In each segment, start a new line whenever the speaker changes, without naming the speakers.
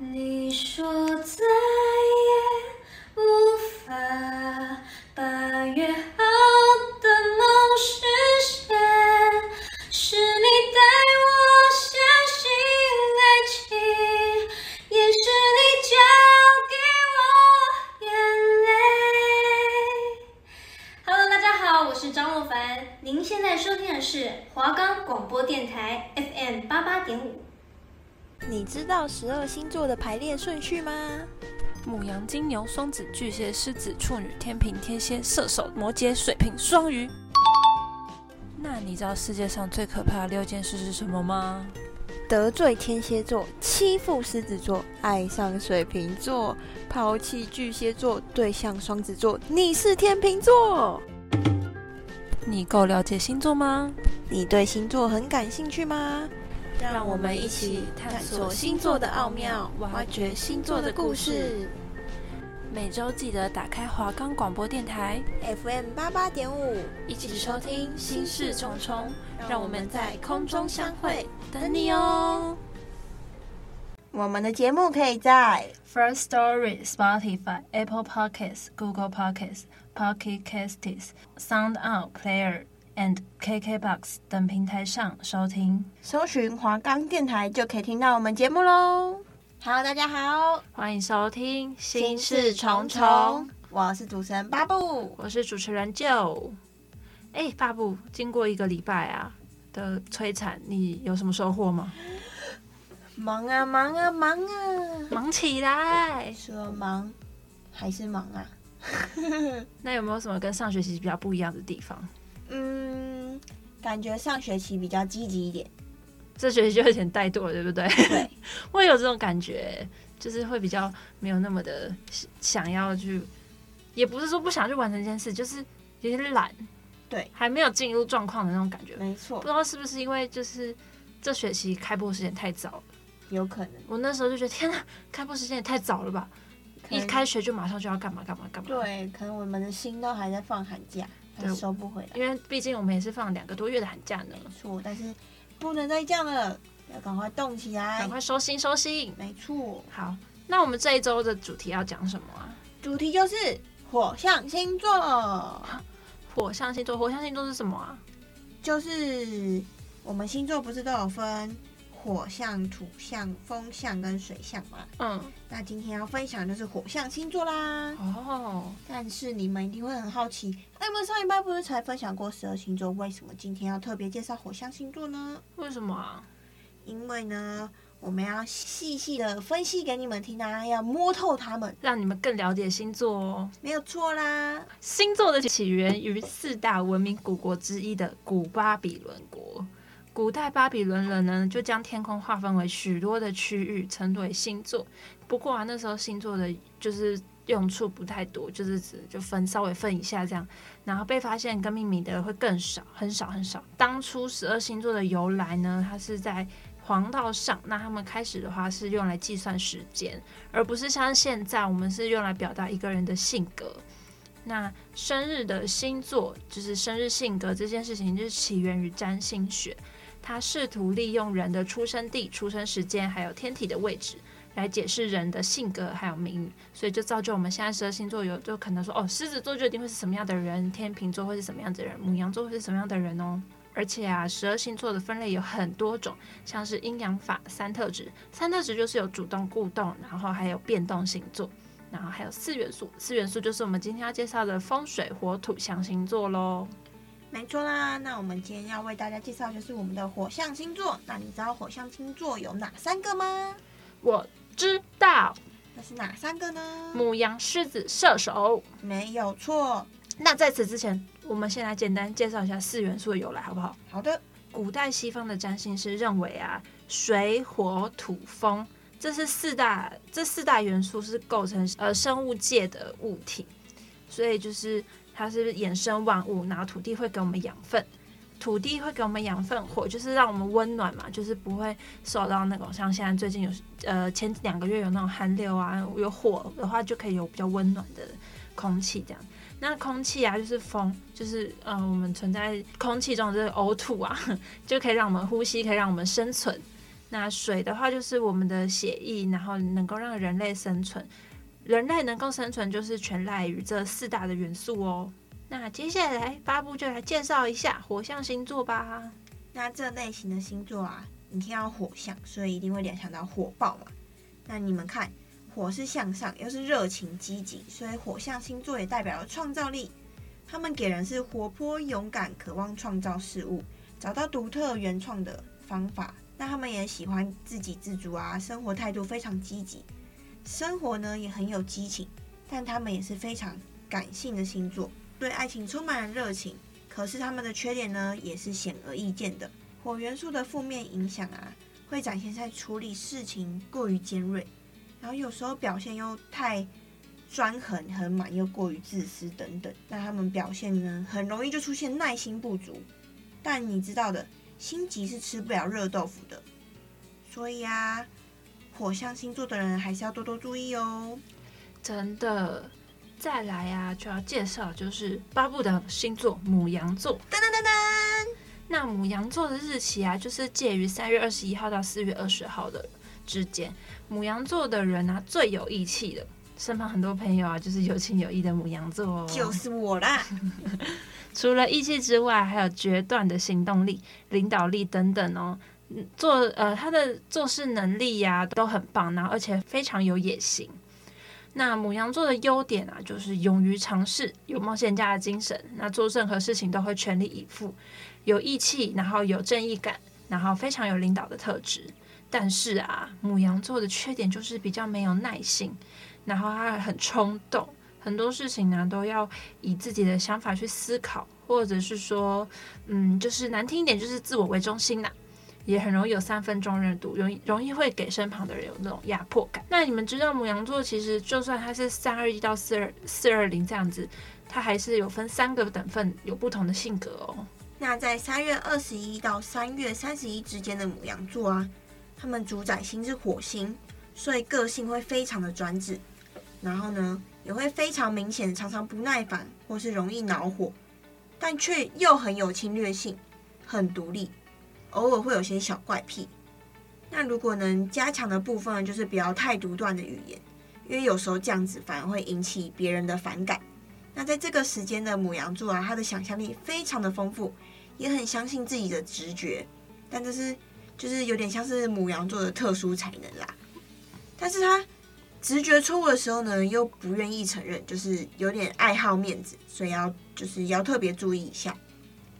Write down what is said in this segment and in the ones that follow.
你
说十二星座的排列顺序吗？
母羊、金牛、双子、巨蟹、狮子、处女、天秤、天蝎、射手、摩羯、水瓶、双鱼。那你知道世界上最可怕的六件事是什么吗？
得罪天蝎座，欺负狮子座，爱上水瓶座，抛弃巨蟹座，对象双子座，你是天秤座。
你够了解星座吗？
你对星座很感兴趣吗？
让我们一起探索星座的奥妙，挖掘星座的故事。每周记得打开华冈广播电台
FM 八八点五，
一起收听心事重重。让我们在空中相会，等你哦。
我们的节目可以在
First Story、Spotify、Apple Podcasts、Google Podcasts、Pocket Casts、SoundOut Player。And KKBOX 等平台上收听，
搜寻华冈电台就可以听到我们节目喽。Hello，大家好，
欢迎收听心事重重。
我是主持人巴布，
我是主持人 Joe。哎，巴布，经过一个礼拜啊的摧残，你有什么收获吗？
忙啊，忙啊，忙啊，
忙起来！
说忙还是忙啊？
那有没有什么跟上学期比较不一样的地方？
嗯，感觉上学期比较积极一点，
这学期就有点怠惰了，对不对？
对，
我也有这种感觉，就是会比较没有那么的想要去，也不是说不想去完成一件事，就是有点懒，
对，
还没有进入状况的那种感觉。
没错，不
知道是不是因为就是这学期开播时间太早了，
有可能。
我那时候就觉得天哪，开播时间也太早了吧，一开学就马上就要干嘛干嘛干嘛。
对，可能我们的心都还在放寒假。对，收不回来，
因为毕竟我们也是放两个多月的寒假呢。
没错，但是不能再这样了，要赶快动起来，
赶快收心收心。
没错。
好，那我们这一周的主题要讲什么啊？
主题就是火象星座。
火象星座，火象星座是什么啊？
就是我们星座不是都有分？火象、土象、风象跟水象嘛，
嗯，
那今天要分享的就是火象星座啦。
哦，
但是你们一定会很好奇，哎，我们上一拜不是才分享过十二星座，为什么今天要特别介绍火象星座呢？
为什么啊？
因为呢，我们要细细的分析给你们听啊，要摸透他们，
让你们更了解星座哦。
没有错啦，
星座的起源于四大文明古国之一的古巴比伦国。古代巴比伦人呢，就将天空划分为许多的区域，称为星座。不过啊，那时候星座的就是用处不太多，就是只就分稍微分一下这样。然后被发现跟命名的会更少，很少很少。当初十二星座的由来呢，它是在黄道上。那他们开始的话是用来计算时间，而不是像现在我们是用来表达一个人的性格。那生日的星座就是生日性格这件事情，就是起源于占星学。他试图利用人的出生地、出生时间，还有天体的位置，来解释人的性格还有命运，所以就造就我们现在十二星座有就可能说，哦，狮子座就一定会是什么样的人，天秤座会是什么样的人，母羊座会是什么样的人哦。而且啊，十二星座的分类有很多种，像是阴阳法三特质，三特质就是有主动、固动，然后还有变动星座，然后还有四元素，四元素就是我们今天要介绍的风水火土象星座喽。
没错啦，那我们今天要为大家介绍就是我们的火象星座。那你知道火象星座有哪三个吗？
我知道，
那是哪三个呢？
母羊、狮子、射手，
没有错。
那在此之前，我们先来简单介绍一下四元素的由来，好不好？
好的。
古代西方的占星师认为啊，水、火、土、风，这是四大这四大元素是构成呃生物界的物体，所以就是。它是不是衍生万物，然后土地会给我们养分，土地会给我们养分，火就是让我们温暖嘛，就是不会受到那种像现在最近有呃前两个月有那种寒流啊，有火的话就可以有比较温暖的空气这样。那空气啊就是风，就是呃我们存在空气中的这个 O2 啊，就可以让我们呼吸，可以让我们生存。那水的话就是我们的血液，然后能够让人类生存。人类能够生存，就是全赖于这四大的元素哦。那接下来八部就来介绍一下火象星座吧。
那这类型的星座啊，你听到火象，所以一定会联想到火爆嘛。那你们看，火是向上，又是热情积极，所以火象星座也代表了创造力。他们给人是活泼、勇敢、渴望创造事物，找到独特原创的方法。那他们也喜欢自给自足啊，生活态度非常积极，生活呢也很有激情。但他们也是非常感性的星座。对爱情充满了热情，可是他们的缺点呢，也是显而易见的。火元素的负面影响啊，会展现在处理事情过于尖锐，然后有时候表现又太专横、很满，又过于自私等等。那他们表现呢，很容易就出现耐心不足。但你知道的，心急是吃不了热豆腐的，所以啊，火象星座的人还是要多多注意哦。
真的。再来啊，就要介绍就是巴布的星座母羊座。噔噔噔噔，那母羊座的日期啊，就是介于三月二十一号到四月二十号的之间。母羊座的人啊，最有义气的，身旁很多朋友啊，就是有情有义的母羊座哦。
就是我啦。
除了义气之外，还有决断的行动力、领导力等等哦。做呃，他的做事能力呀、都很棒，然后而且非常有野心。那母羊座的优点啊，就是勇于尝试，有冒险家的精神。那做任何事情都会全力以赴，有义气，然后有正义感，然后非常有领导的特质。但是啊，母羊座的缺点就是比较没有耐性，然后他很冲动，很多事情呢都要以自己的想法去思考，或者是说，嗯，就是难听一点，就是自我为中心呐。也很容易有三分钟热度，容易容易会给身旁的人有那种压迫感。那你们知道母羊座其实就算它是三二一到四二四二零这样子，它还是有分三个等份，有不同的性格哦。
那在三月二十一到三月三十一之间的母羊座啊，他们主宰星是火星，所以个性会非常的专制，然后呢也会非常明显，常常不耐烦或是容易恼火，但却又很有侵略性，很独立。偶尔会有些小怪癖，那如果能加强的部分就是不要太独断的语言，因为有时候这样子反而会引起别人的反感。那在这个时间的母羊座啊，他的想象力非常的丰富，也很相信自己的直觉，但这是就是有点像是母羊座的特殊才能啦。但是他直觉错误的时候呢，又不愿意承认，就是有点爱好面子，所以要就是要特别注意一下。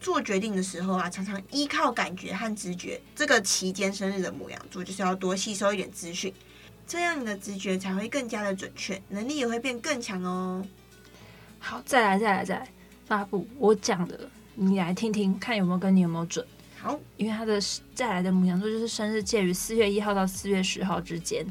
做决定的时候啊，常常依靠感觉和直觉。这个期间生日的牡羊座就是要多吸收一点资讯，这样你的直觉才会更加的准确，能力也会变更强哦。
好，再来，再来，再来，发布我讲的，你来听听看有没有跟你有没有准。
好，
因为他的再来的牡羊座就是生日介于四月一号到四月十号之间。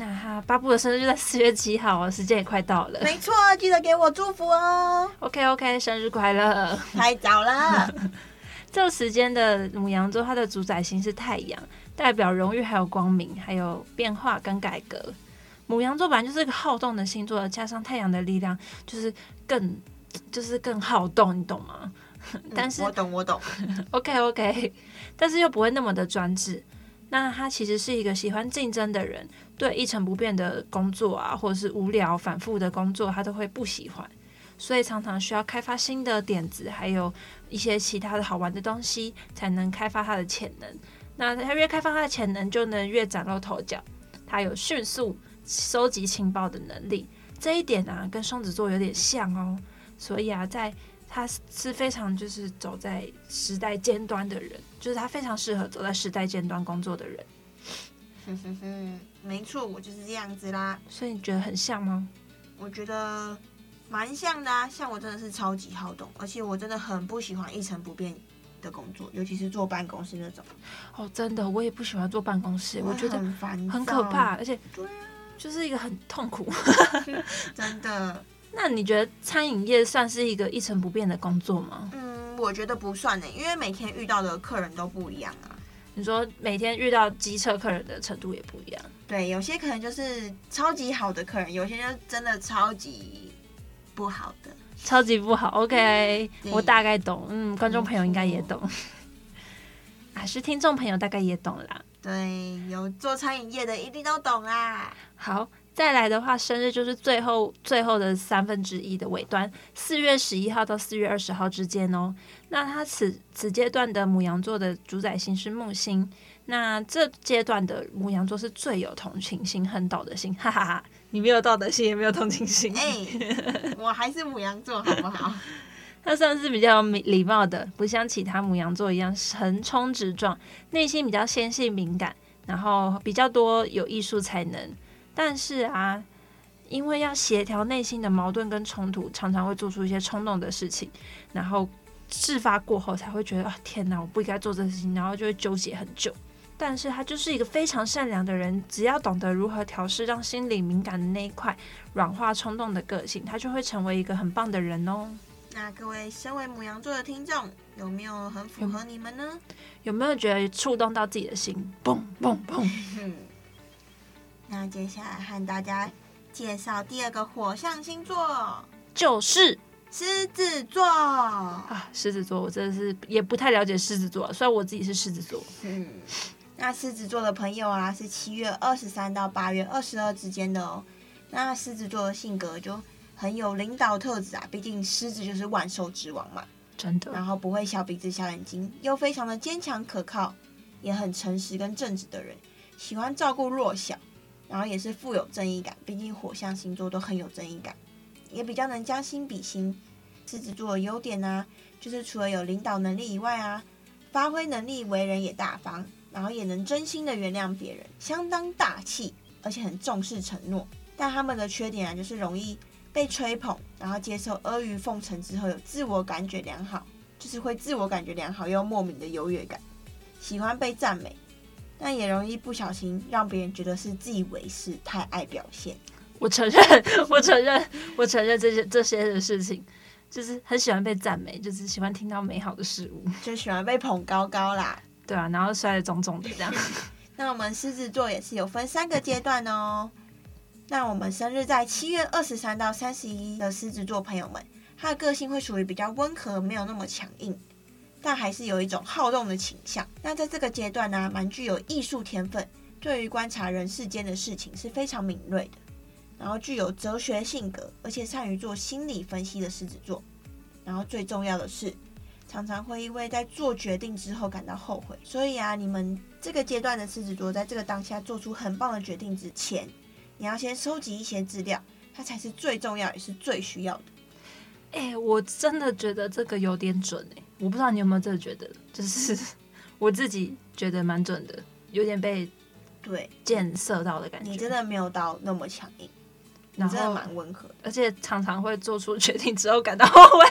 那他巴布的生日就在四月七号哦，时间也快到了。
没错，记得给我祝福哦。
OK OK，生日快乐！
太早了。
这个时间的母羊座，它的主宰星是太阳，代表荣誉、还有光明、还有变化跟改革。母羊座本来就是一个好动的星座，加上太阳的力量，就是更就是更好动，你懂吗？但是、
嗯、我懂，我懂。
OK OK，但是又不会那么的专制。那他其实是一个喜欢竞争的人。对一成不变的工作啊，或者是无聊反复的工作，他都会不喜欢，所以常常需要开发新的点子，还有一些其他的好玩的东西，才能开发他的潜能。那他越开发他的潜能，就能越崭露头角。他有迅速收集情报的能力，这一点啊，跟双子座有点像哦。所以啊，在他是非常就是走在时代尖端的人，就是他非常适合走在时代尖端工作的人。
哼哼哼。没错，我就是这样子啦。
所以你觉得很像吗？
我觉得蛮像的啊。像我真的是超级好动，而且我真的很不喜欢一成不变的工作，尤其是坐办公室那种。
哦，真的，我也不喜欢坐办公室，我，我觉得
很烦，
很可怕，而且
对啊，
就是一个很痛苦。
真的。
那你觉得餐饮业算是一个一成不变的工作吗？
嗯，我觉得不算呢，因为每天遇到的客人都不一样啊。
你说每天遇到机车客人的程度也不一样。
对，有些可能就是超级好的客人，有些就真的超级不好的，
超级不好。OK，我大概懂。嗯，观众朋友应该也懂，还是听众朋友大概也懂啦。
对，有做餐饮业的一定都懂啦。
好，再来的话，生日就是最后最后的三分之一的尾端，四月十一号到四月二十号之间哦。那他此此阶段的母羊座的主宰星是木星，那这阶段的母羊座是最有同情心、很道德心，哈哈哈。你没有道德心，也没有同情心。
哎、欸，我还是母羊座，好不好？
他算是比较礼貌的，不像其他母羊座一样横冲直撞，内心比较纤细敏感，然后比较多有艺术才能。但是啊，因为要协调内心的矛盾跟冲突，常常会做出一些冲动的事情，然后事发过后才会觉得啊，天哪，我不应该做这事情，然后就会纠结很久。但是他就是一个非常善良的人，只要懂得如何调试，让心理敏感的那一块软化冲动的个性，他就会成为一个很棒的人哦。
那各位身为母羊座的听众，有没有很符合你们呢？
有没有觉得触动到自己的心？嘣嘣嘣！
那接下来和大家介绍第二个火象星座，
就是
狮子座
啊。狮子座，我真的是也不太了解狮子座，虽然我自己是狮子座。
嗯。那狮子座的朋友啊，是七月二十三到八月二十二之间的哦。那狮子座的性格就很有领导特质啊，毕竟狮子就是万兽之王嘛，
真的。
然后不会小鼻子小眼睛，又非常的坚强可靠，也很诚实跟正直的人，喜欢照顾弱小，然后也是富有正义感。毕竟火象星座都很有正义感，也比较能将心比心。狮子座的优点呢、就是除了有领导能力以外啊，发挥能力，为人也大方。然后也能真心的原谅别人，相当大气，而且很重视承诺。但他们的缺点啊，就是容易被吹捧，然后接受阿谀奉承之后，有自我感觉良好，就是会自我感觉良好又莫名的优越感，喜欢被赞美，但也容易不小心让别人觉得是自以为是，太爱表现。
我承认，我承认，我承认这些这些的事情，就是很喜欢被赞美，就是喜欢听到美好的事物，
就喜欢被捧高高啦。
对啊，然后摔得重重的这样。
那我们狮子座也是有分三个阶段哦。那我们生日在七月二十三到三十一的狮子座朋友们，他的个性会属于比较温和，没有那么强硬，但还是有一种好动的倾向。那在这个阶段呢，蛮具有艺术天分，对于观察人世间的事情是非常敏锐的。然后具有哲学性格，而且善于做心理分析的狮子座。然后最重要的是。常常会因为在做决定之后感到后悔，所以啊，你们这个阶段的狮子座，在这个当下做出很棒的决定之前，你要先收集一些资料，它才是最重要也是最需要的。
哎、我真的觉得这个有点准哎、我不知道你有没有这个觉得，就是 我自己觉得蛮准的，有点被
对
箭射到的感觉。
你真的没有到那么强硬，你真的蛮温和的，
而且常常会做出决定之后感到后悔。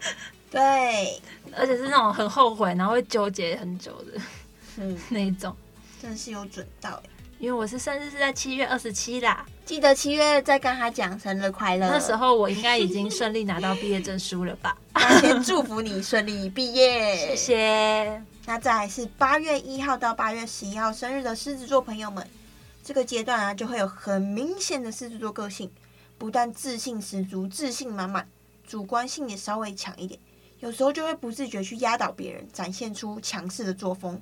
对，
而且是那种很后悔，然后会纠结很久的，嗯，那一种，
真的是有准到。
因为我是生日是在七月二十七啦，
记得七月再跟他讲生日快乐。
那时候我应该已经顺利拿到毕业证书了吧？
那先祝福你顺利毕业，
谢谢。
那再来是八月一号到八月十一号生日的狮子座朋友们，这个阶段啊，就会有很明显的狮子座个性，不但自信十足、自信满满，主观性也稍微强一点。有时候就会不自觉去压倒别人，展现出强势的作风。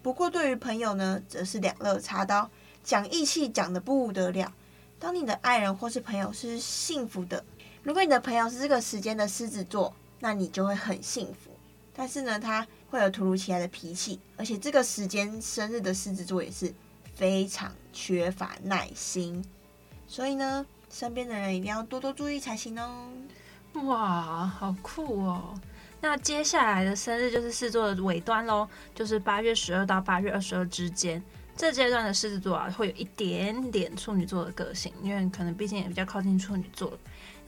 不过对于朋友呢，则是两肋插刀，讲义气讲的不得了。当你的爱人或是朋友是幸福的，如果你的朋友是这个时间的狮子座，那你就会很幸福。但是呢，他会有突如其来的脾气，而且这个时间生日的狮子座也是非常缺乏耐心。所以呢，身边的人一定要多多注意才行哦。
哇，好酷哦！那接下来的生日就是狮子座的尾端喽，就是八月十二到八月二十二之间。这阶段的狮子座啊，会有一点点处女座的个性，因为可能毕竟也比较靠近处女座，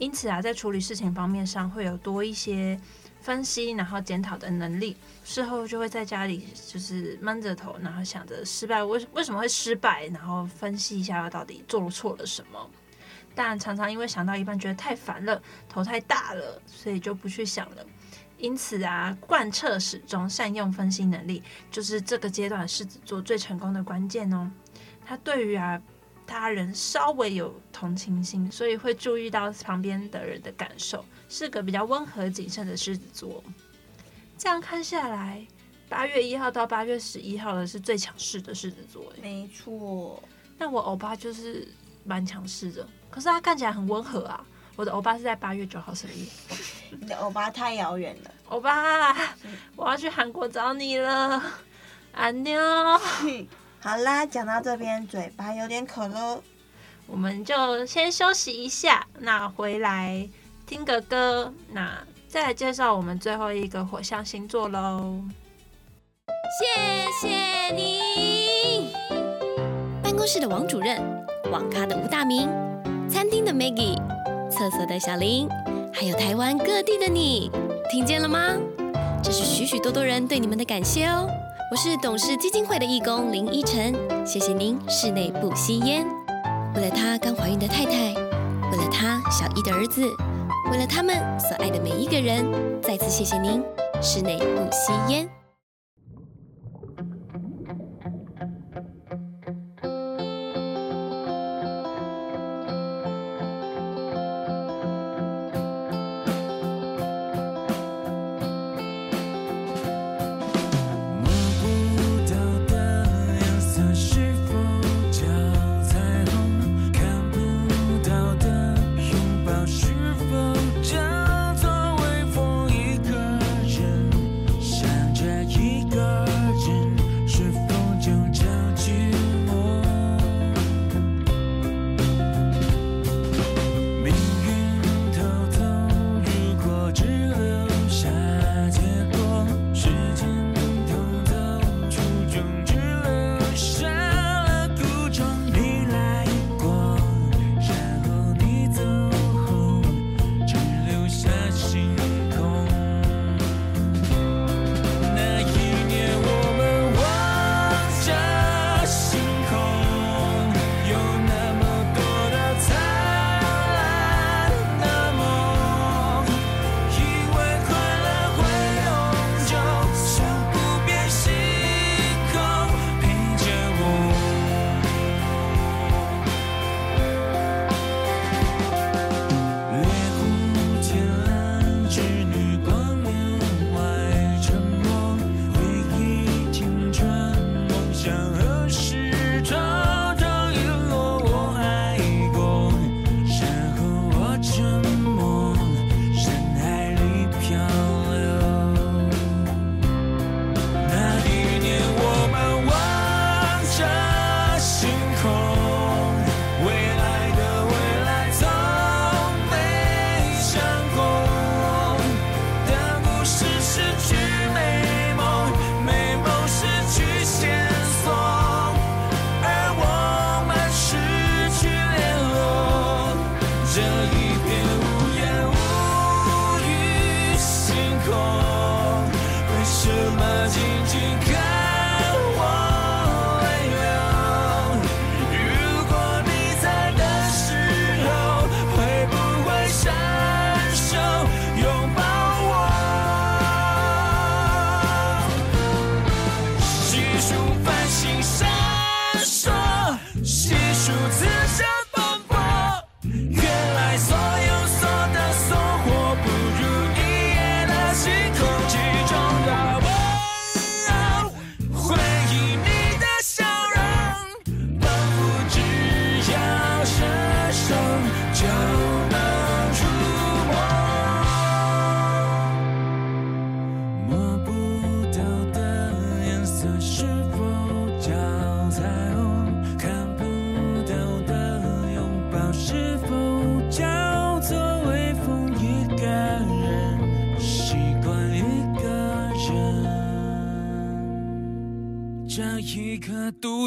因此啊，在处理事情方面上会有多一些分析，然后检讨的能力。事后就会在家里就是闷着头，然后想着失败为为什么会失败，然后分析一下到底做错了什么。但常常因为想到一半觉得太烦了，头太大了，所以就不去想了。因此啊，贯彻始终，善用分析能力，就是这个阶段狮子座最成功的关键哦。他对于啊他人稍微有同情心，所以会注意到旁边的人的感受，是个比较温和谨慎的狮子座。这样看下来，八月一号到八月十一号的是最强势的狮子座，哎，
没错。
那我欧巴就是蛮强势的，可是他看起来很温和啊。我的欧巴是在八月九号生日。
你的欧巴太遥远了，
欧巴，我要去韩国找你了，安妞。
好啦，讲到这边，嘴巴有点渴喽，
我们就先休息一下，那回来听个歌，那再来介绍我们最后一个火象星座喽。
谢谢你，办公室的王主任，网咖的吴大明，餐厅的 Maggie，厕所的小林，还有台湾各地的你，听见了吗？这是许许多多人对你们的感谢哦。我是董事基金会的义工林依晨，谢谢您室内不吸烟。为了他刚怀孕的太太，为了他小一的儿子，为了他们所爱的每一个人，再次谢谢您室内不吸烟。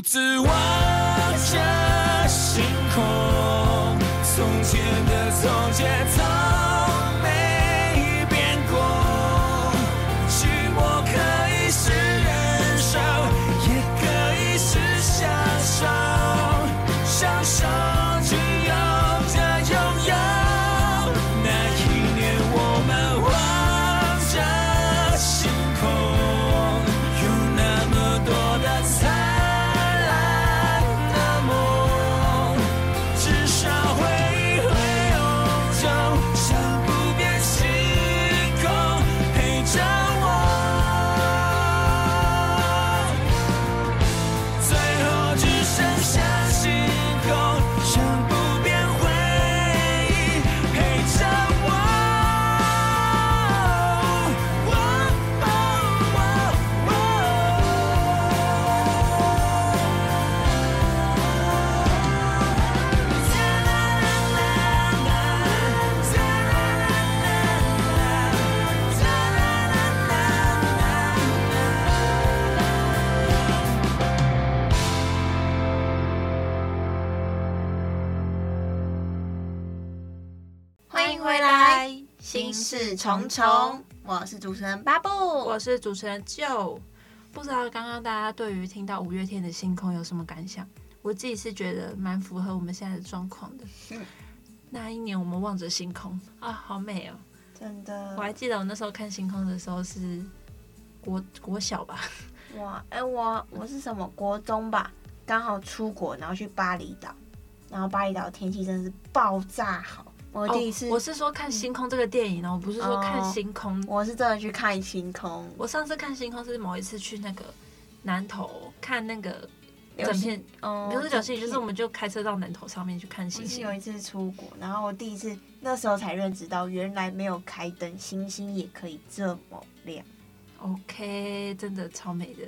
独自望着星空，从前的从前，
心事重重，我是主持人巴布，
我是主持人 Joe。不知道刚刚大家对于听到五月天的星空有什么感想？我自己是觉得蛮符合我们现在的状况的。嗯、那一年我们望着星空啊，好美哦，
真的。
我还记得我那时候看星空的时候是国国小吧？
哇，哎、欸，我我是什么国中吧？刚好出国，然后去巴厘岛，然后巴厘岛天气真的是爆炸好。我第一次，
哦、我是说看星空这个电影哦，我不是说看星空。
我是真的去看星空。
我上次看星空是某一次去那个南头看那个整片，哦，不是九星，就是我们就开车到南头上面去看星星。
有一次出国，然后我第一次那时候才认知到，原来没有开灯，星星也可以这么亮。
OK，真的超美的。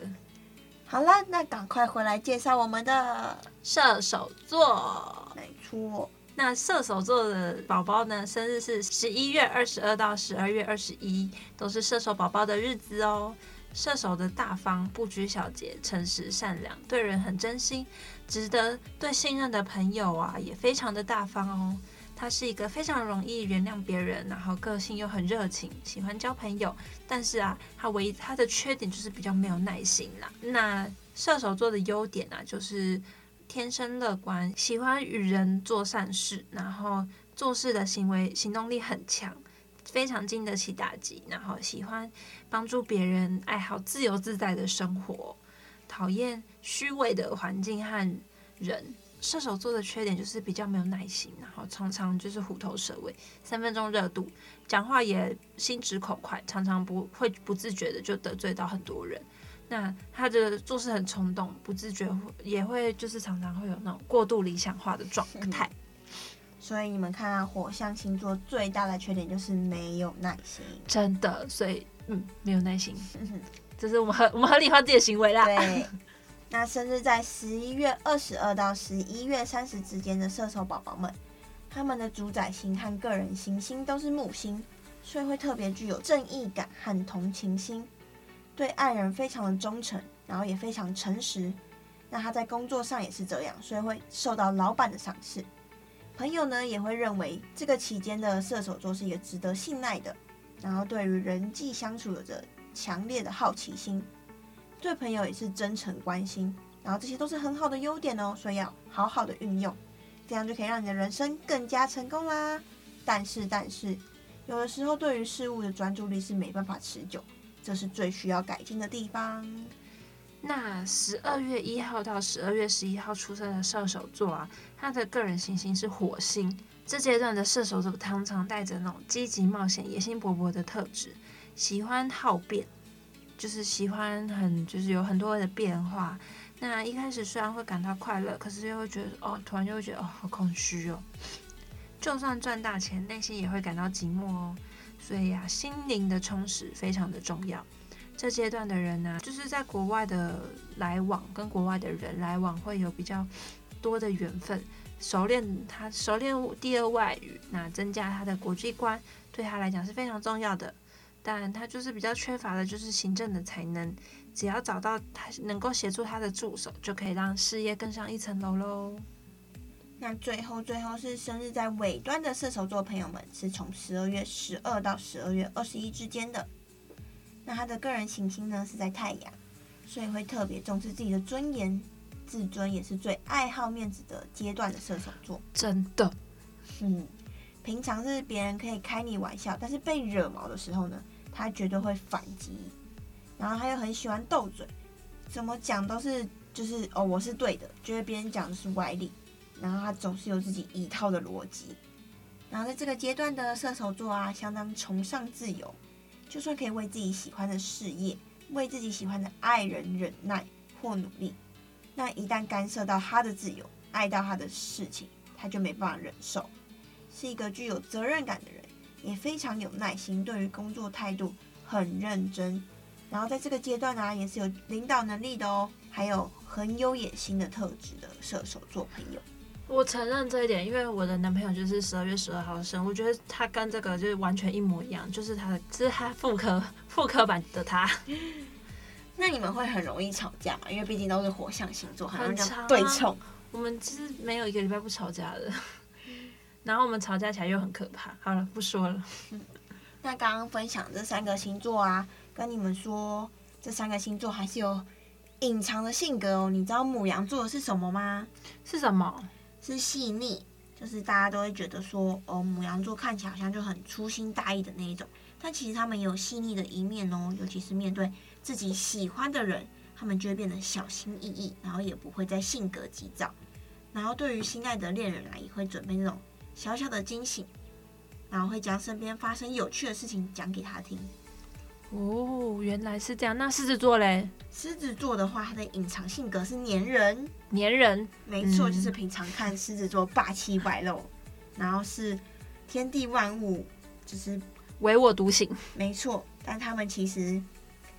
好了，那赶快回来介绍我们的
射手座。
没错，
那射手座的宝宝呢，生日是十一月二十二到十二月二十一，都是射手宝宝的日子哦。射手的大方、不拘小节、诚实、善良，对人很真心，值得对信任的朋友啊，也非常的大方哦。他是一个非常容易原谅别人，然后个性又很热情，喜欢交朋友。但是啊，他唯一他的缺点就是比较没有耐心啦。那射手座的优点啊，就是天生乐观，喜欢与人做善事，然后做事的行为行动力很强，非常经得起打击，然后喜欢帮助别人，爱好自由自在的生活，讨厌虚伪的环境和人。射手座的缺点就是比较没有耐心，然后常常就是虎头蛇尾，三分钟热度，讲话也心直口快，常常不会不自觉的就得罪到很多人。那他的做事很冲动，不自觉也会就是常常会有那种过度理想化的状态。
所以你们看啊，火象星座最大的缺点就是没有耐心，
真的。所以嗯，没有耐心，这是我们合我们合理化自己的行为啦。
对。那甚至在十一月二十二到十一月三十之间的射手宝宝们，他们的主宰星和个人行星都是木星，所以会特别具有正义感和同情心，对爱人非常的忠诚，然后也非常诚实。那他在工作上也是这样，所以会受到老板的赏识。朋友呢也会认为这个期间的射手座是一个值得信赖的，然后对于人际相处有着强烈的好奇心。对朋友也是真诚关心，然后这些都是很好的优点哦，所以要好好的运用，这样就可以让你的人生更加成功啦。但是，但是，有的时候对于事物的专注力是没办法持久，这是最需要改进的地方。
那十二月一号到十二月十一号出生的射手座啊，他的个人行星是火星，这阶段的射手座常常带着那种积极冒险、野心勃勃的特质，喜欢好变。就是喜欢很，就是有很多的变化。那一开始虽然会感到快乐，可是又会觉得哦，突然就会觉得哦，好空虚哦。就算赚大钱，内心也会感到寂寞哦。所以呀、心灵的充实非常的重要。这阶段的人呢、就是在国外的来往，跟国外的人来往会有比较多的缘分。熟练他熟练第二外语，那增加他的国际观，对他来讲是非常重要的。但他就是比较缺乏的，就是行政的才能。只要找到他能够协助他的助手，就可以让事业更上一层楼喽。
那最后，最后是生日在尾端的射手座朋友们，是从十二月十二到十二月二十一之间的。那他的个人行星呢是在太阳，所以会特别重视自己的尊严、自尊，也是最爱好面子的阶段的射手座。
真的，
嗯，平常是别人可以开你玩笑，但是被惹毛的时候呢，他绝对会反击，然后他又很喜欢斗嘴，怎么讲都是就是哦，我是对的，觉得别人讲的是歪理，然后他总是有自己一套的逻辑。然后在这个阶段的射手座啊，相当崇尚自由，就算可以为自己喜欢的事业、为自己喜欢的爱人忍耐或努力，那一旦干涉到他的自由、爱到他的事情，他就没办法忍受，是一个具有责任感的人。也非常有耐心，对于工作态度很认真，然后在这个阶段呢、也是有领导能力的哦，还有很有野心的特质的射手座朋友。
我承认这一点，因为我的男朋友就是十二月十二号生，我觉得他跟这个就是完全一模一样，就是他的，就是他妇科妇科版的他。
那你们会很容易吵架吗？因为毕竟都是火象星座，很容易这样对冲。
我们其实没有一个礼拜不吵架的。然后我们吵架起来又很可怕。好了，不说了。
那刚刚分享这三个星座啊，跟你们说，这三个星座还是有隐藏的性格哦。你知道母羊座的是什么吗？
是什么？
是细腻，就是大家都会觉得说，哦，母羊座看起来好像就很粗心大意的那一种，但其实他们有细腻的一面哦。尤其是面对自己喜欢的人，他们就会变得小心翼翼，然后也不会再性格急躁。然后对于心爱的恋人来，也会准备那种小小的惊喜。然后会将身边发生有趣的事情讲给他听。
哦，原来是这样。那狮子座嘞？
狮子座的话，它的隐藏性格是粘人。
粘人，
没错，就是平常看狮子座霸气外露，然后是天地万物就是
唯我独行。
没错，但他们其实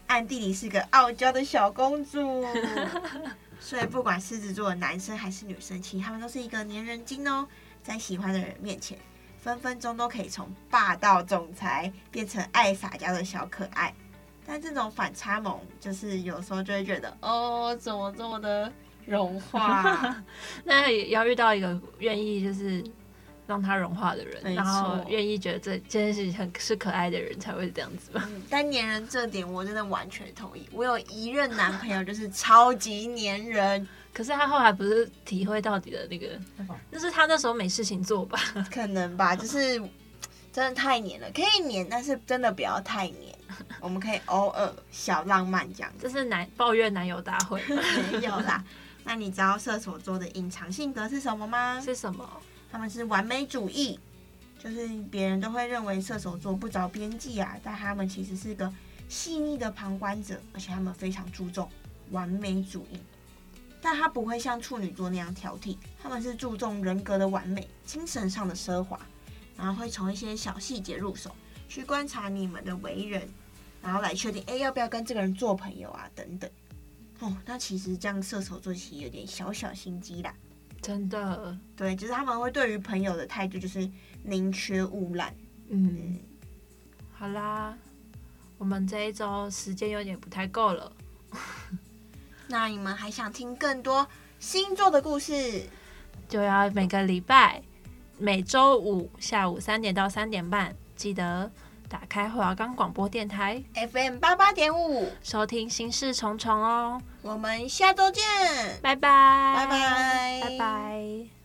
暗地里是个傲娇的小公主。所以不管狮子座的男生还是女生，其实他们都是一个粘人精哦，在喜欢的人面前。分分钟都可以从霸道总裁变成爱撒娇的小可爱，但这种反差萌，就是有时候就会觉得，哦，怎么这么的融化？
那也要遇到一个愿意就是让他融化的人，然后愿意觉得这这件事情很是可爱的人才会这样子吧。
嗯，但黏人这点我真的完全同意。我有一任男朋友就是超级粘人。
可是他后来不是体会到底的那个，那是他那时候没事情做吧？
可能吧，就是真的太黏了，可以黏，但是真的不要太黏。我们可以偶尔小浪漫这样。
这是男抱怨男友大会。
没有啦。那你知道射手座的隐藏性格是什么吗？
是什么？
他们是完美主义，就是别人都会认为射手座不着边际啊，但他们其实是个细腻的旁观者，而且他们非常注重完美主义。但他不会像处女座那样挑剔，他们是注重人格的完美、精神上的奢华，然后会从一些小细节入手，去观察你们的为人，然后来确定，哎，要不要跟这个人做朋友啊？等等。哦，那其实这样射手座其实有点小小心机啦。
真的，
对，就是他们会对于朋友的态度就是宁缺毋滥。
嗯，嗯，好啦，我们这一周时间有点不太够了。
那你们还想听更多星座的故事，
就要每个礼拜每周五下午三点到三点半，记得打开华冈广播电台。
FM 八八点五，
收听心事重重哦。
我们下周见，
拜拜，
拜拜，
拜拜。